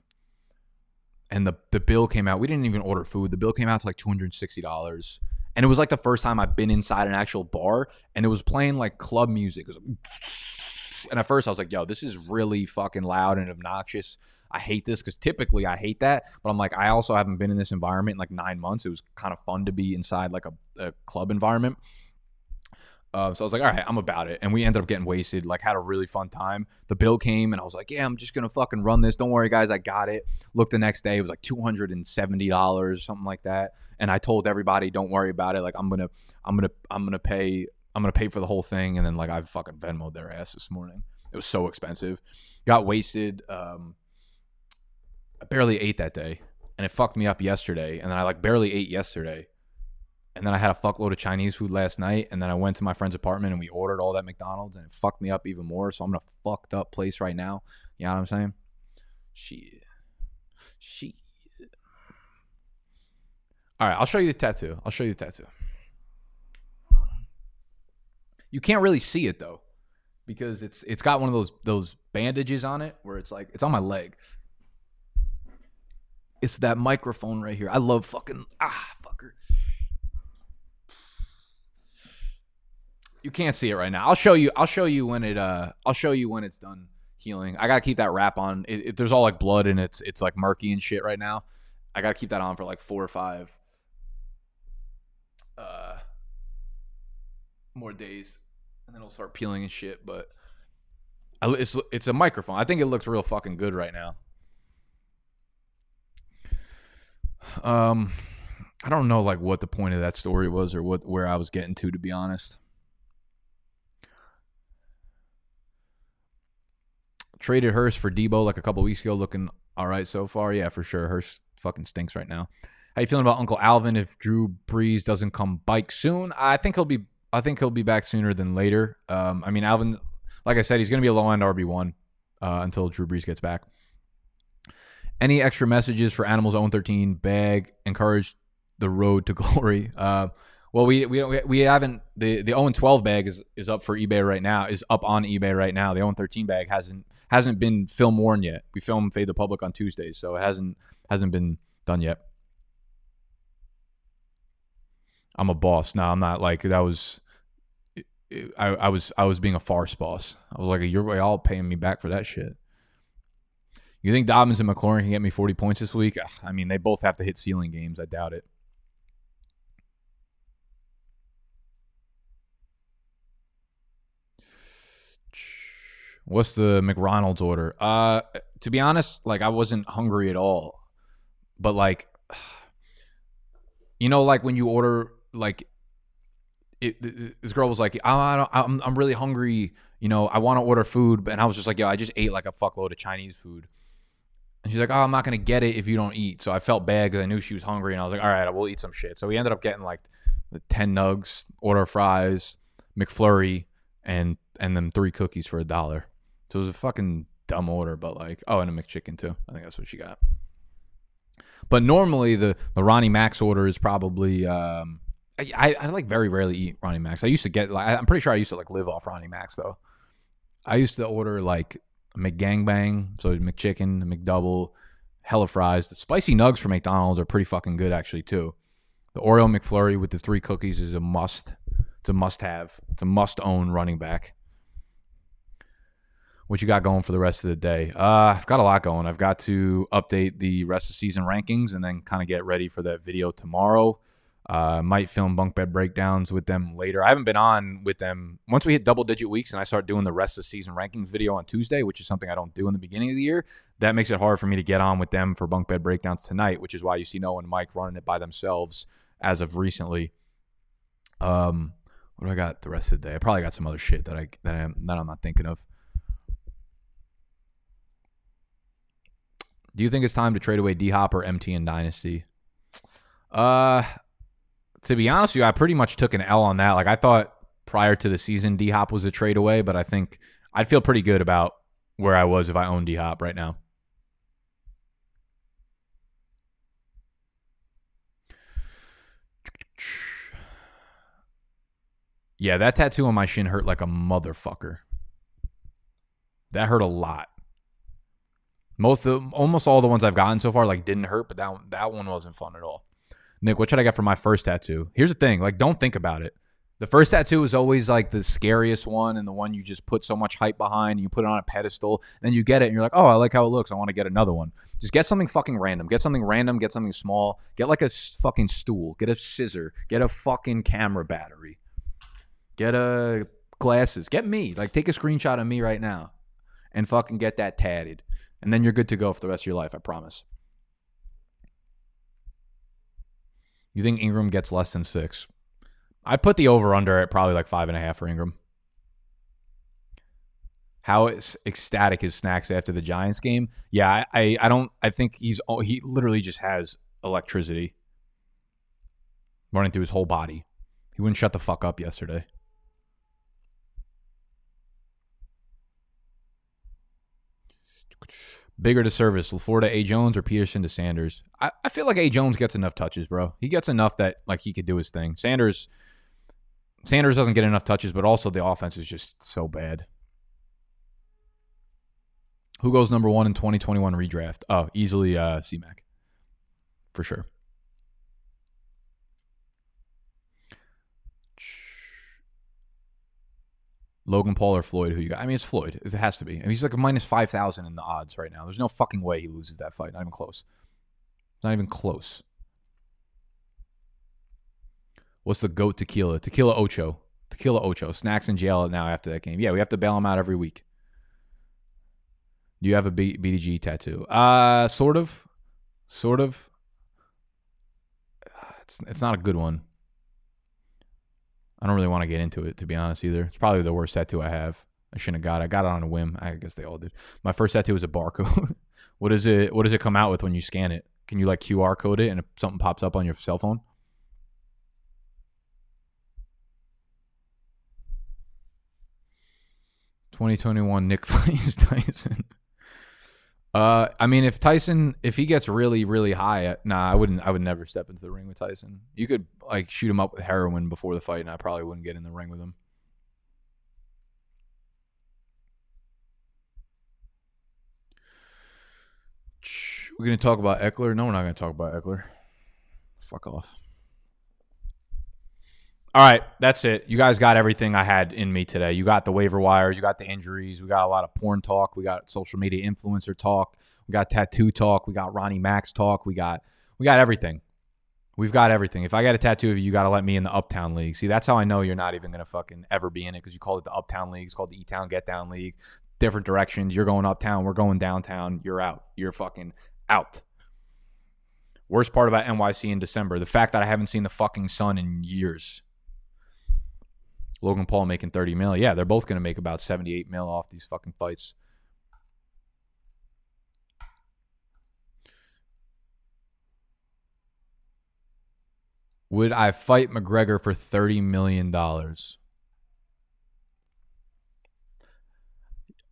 and the the bill came out. We didn't even order food. The bill came out to like two hundred sixty dollars, and it was like the first time I've been inside an actual bar, and it was playing like club music. Like, and at first I was like, "Yo, this is really fucking loud and obnoxious." I hate this because typically I hate that, but I'm like, I also haven't been in this environment in like nine months. It was kind of fun to be inside like a, a club environment. Uh, so I was like, all right, I'm about it. And we ended up getting wasted, like had a really fun time. The bill came and I was like, yeah, I'm just going to fucking run this. Don't worry, guys. I got it. Looked the next day, it was like $270, something like that. And I told everybody, don't worry about it. Like I'm going to, I'm going to, I'm going to pay, I'm going to pay for the whole thing. And then like I fucking Venmoed their ass this morning. It was so expensive. Got wasted. Um, I barely ate that day and it fucked me up yesterday. And then I like barely ate yesterday and then I had a fuckload of Chinese food last night, and then I went to my friend's apartment and we ordered all that McDonald's, and it fucked me up even more. So I'm in a fucked up place right now. You know what I'm saying? Shit. Shit. All right, I'll show you the tattoo. I'll show you the tattoo. You can't really see it though, because it's it's got one of those those bandages on it where it's like it's on my leg. It's that microphone right here. I love fucking ah you can't see it right now. I'll show you. I'll show you when it. Uh, I'll show you when it's done healing. I gotta keep that wrap on. It, it, there's all like blood and it's it's like murky and shit right now. I gotta keep that on for like four or five. Uh, more days, and then it'll start peeling and shit. But I, it's it's a microphone. I think it looks real fucking good right now. Um, I don't know like what the point of that story was or what where I was getting to. To be honest. Traded Hurst for Deebo like a couple weeks ago, looking all right so far. Yeah, for sure. Hurst fucking stinks right now. How you feeling about Uncle Alvin if Drew Brees doesn't come bike soon? I think he'll be. I think he'll be back sooner than later. Um, I mean, Alvin, like I said, he's to be a low end RB one uh, until Drew Brees gets back. Any extra messages for Animals 0 13 bag? Encourage the road to [LAUGHS] glory. Uh, well, we we we haven't the the 0 12 bag is is up for eBay right now. Is up on eBay right now. The 0 13 bag hasn't hasn't been film worn yet. We film Fade the Public on Tuesdays, so it hasn't hasn't been done yet. I'm a boss. No, I'm not like that was I, I was I was being a farce boss. I was like, you're all paying me back for that shit. You think Dobbins and McLaurin can get me 40 points this week? I mean, they both have to hit ceiling games. I doubt it. What's the McRonald's order? Uh, to be honest, like I wasn't hungry at all, but like, [SIGHS] you know, like when you order, like, it, this girl was like, I don't, I'm, I'm really hungry. You know, I want to order food, and I was just like, yo, I just ate like a fuckload of Chinese food. And she's like, oh, I'm not gonna get it if you don't eat. So I felt bad because I knew she was hungry, and I was like, all right, I will eat some shit. So we ended up getting like ten nugs, order fries, McFlurry, and and then three cookies for a dollar. So it was a fucking dumb order, but like, oh, and a McChicken too. I think that's what she got. But normally the the Ronnie Max order is probably um, I, I like very rarely eat Ronnie Max. I used to get like I'm pretty sure I used to like live off Ronnie Max though. I used to order like McGangbang, so McChicken, McDouble, hella fries. The spicy nugs for McDonald's are pretty fucking good actually too. The Oreo McFlurry with the three cookies is a must. It's a must have. It's a must own running back what you got going for the rest of the day? Uh, I've got a lot going. I've got to update the rest of season rankings and then kind of get ready for that video tomorrow. Uh, might film bunk bed breakdowns with them later. I haven't been on with them once we hit double digit weeks and I start doing the rest of season rankings video on Tuesday, which is something I don't do in the beginning of the year. That makes it hard for me to get on with them for bunk bed breakdowns tonight, which is why you see Noah and Mike running it by themselves as of recently. Um, what do I got the rest of the day? I probably got some other shit that I that I'm that I'm not thinking of. Do you think it's time to trade away D Hop or MT and Dynasty? Uh, to be honest with you, I pretty much took an L on that. Like I thought prior to the season, D Hop was a trade away, but I think I'd feel pretty good about where I was if I owned D Hop right now. Yeah, that tattoo on my shin hurt like a motherfucker. That hurt a lot. Most of almost all the ones I've gotten so far like didn't hurt, but that that one wasn't fun at all. Nick, what should I get for my first tattoo? Here's the thing, like don't think about it. The first tattoo is always like the scariest one and the one you just put so much hype behind. And you put it on a pedestal, then you get it and you're like, oh, I like how it looks. I want to get another one. Just get something fucking random. Get something random. Get something small. Get like a fucking stool. Get a scissor. Get a fucking camera battery. Get a glasses. Get me. Like take a screenshot of me right now, and fucking get that tatted, and then you're good to go for the rest of your life. I promise. You think Ingram gets less than six? I put the over under at probably like five and a half for Ingram. How ecstatic is Snacks after the Giants game? Yeah, I, I, don't. I think he's he literally just has electricity running through his whole body. He wouldn't shut the fuck up yesterday. Bigger to service, LaFleur to A. Jones or Peterson to Sanders? I, I feel like A. Jones gets enough touches, bro. He gets enough that like he could do his thing. Sanders, Sanders doesn't get enough touches, but also the offense is just so bad. Who goes number one in 2021 redraft? Oh, easily uh, C-Mac. For sure. Logan Paul or Floyd? Who you got? I mean, it's Floyd. It has to be. I mean, he's like a minus five thousand in the odds right now. There's no fucking way he loses that fight. Not even close. Not even close. What's the goat tequila? Tequila Ocho. Tequila Ocho. Snacks in jail now after that game. Yeah, we have to bail him out every week. Do you have a B- BDG tattoo? Uh, sort of, sort of. It's it's not a good one. I don't really want to get into it to be honest either. It's probably the worst tattoo I have. I shouldn't have got. It. I got it on a whim. I guess they all did. My first tattoo was a barcode. [LAUGHS] what is it? What does it come out with when you scan it? Can you like QR code it and something pops up on your cell phone? Twenty twenty one Nick fights [LAUGHS] Tyson. Uh, I mean, if Tyson, if he gets really, really high, uh, nah, I wouldn't. I would never step into the ring with Tyson. You could like shoot him up with heroin before the fight, and I probably wouldn't get in the ring with him. We're gonna talk about Ekeler. No, we're not gonna talk about Ekeler. Fuck off. All right, that's it. You guys got everything I had in me today. You got the waiver wire, you got the injuries, we got a lot of porn talk, we got social media influencer talk, we got tattoo talk, we got Ronnie Max talk, we got we got everything. We've got everything. If I got a tattoo of you, you got to let me in the Uptown League. See, that's how I know you're not even going to fucking ever be in it because you called it the Uptown League. It's called the E Town Get Down League. Different directions. You're going uptown. We're going downtown. You're out. You're fucking out. Worst part about NYC in December the fact that I haven't seen the fucking sun in years. Logan Paul making 30 mil. Yeah, they're both going to make about 78 mil off these fucking fights. Would I fight McGregor for $30 million?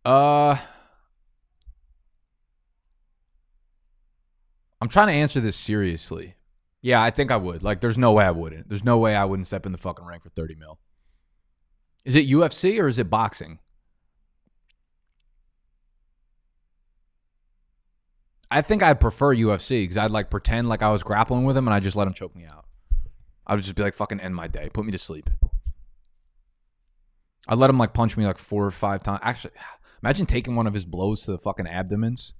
Uh, I'm trying to answer this seriously. Yeah, I think I would. Like, there's no way I wouldn't. There's no way I wouldn't step in the fucking ring for 30 mil. Is it UFC or is it boxing? I think I'd prefer UFC because I'd like pretend like I was grappling with him and I just let him choke me out. I would just be like, fucking end my day. Put me to sleep. I'd let him like punch me like four or five times. Actually, [SIGHS] imagine taking one of his blows to the fucking abdomens.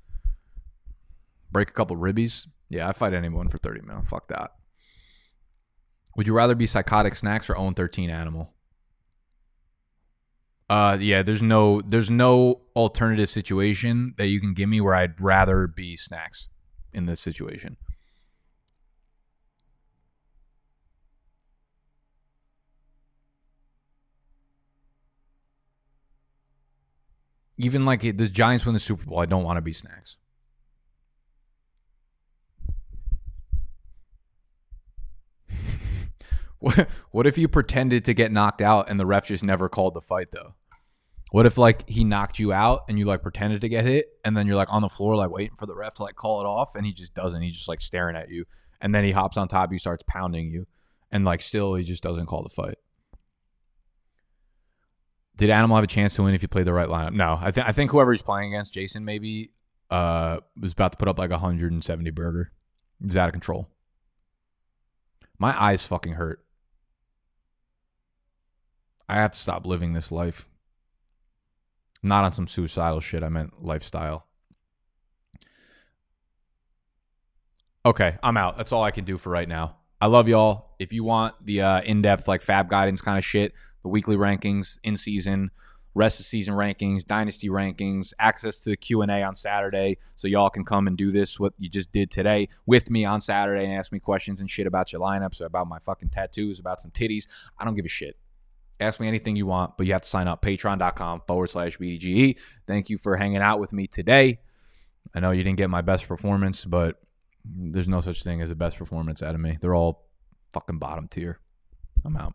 Break a couple ribbies. Yeah, I fight anyone for 30 minutes. Fuck that. Would you rather be psychotic snacks or own 13 animal? Uh, yeah. There's no there's no alternative situation that you can give me where I'd rather be snacks in this situation. Even like the Giants win the Super Bowl, I don't want to be snacks. What what if you pretended to get knocked out and the ref just never called the fight though? What if like he knocked you out and you like pretended to get hit and then you're like on the floor like waiting for the ref to like call it off and he just doesn't. He's just like staring at you and then he hops on top you, starts pounding you, and like still he just doesn't call the fight. Did Animal have a chance to win if he played the right lineup? No, I think I think whoever he's playing against, Jason maybe uh, was about to put up like a 170 burger. It was out of control. My eyes fucking hurt. I have to stop living this life. Not on some suicidal shit. I meant lifestyle. Okay, I'm out. That's all I can do for right now. I love y'all. If you want the uh, in-depth like FAAB guidance kind of shit, the weekly rankings, in season, rest of season rankings, dynasty rankings, access to the Q&A on Saturday so y'all can come and do this what you just did today with me on Saturday and ask me questions and shit about your lineups or about my fucking tattoos, about some titties. I don't give a shit. Ask me anything you want, but you have to sign up patreon.com forward slash BDGE. Thank you for hanging out with me today. I know you didn't get my best performance, but there's no such thing as a best performance out of me. They're all fucking bottom tier. I'm out.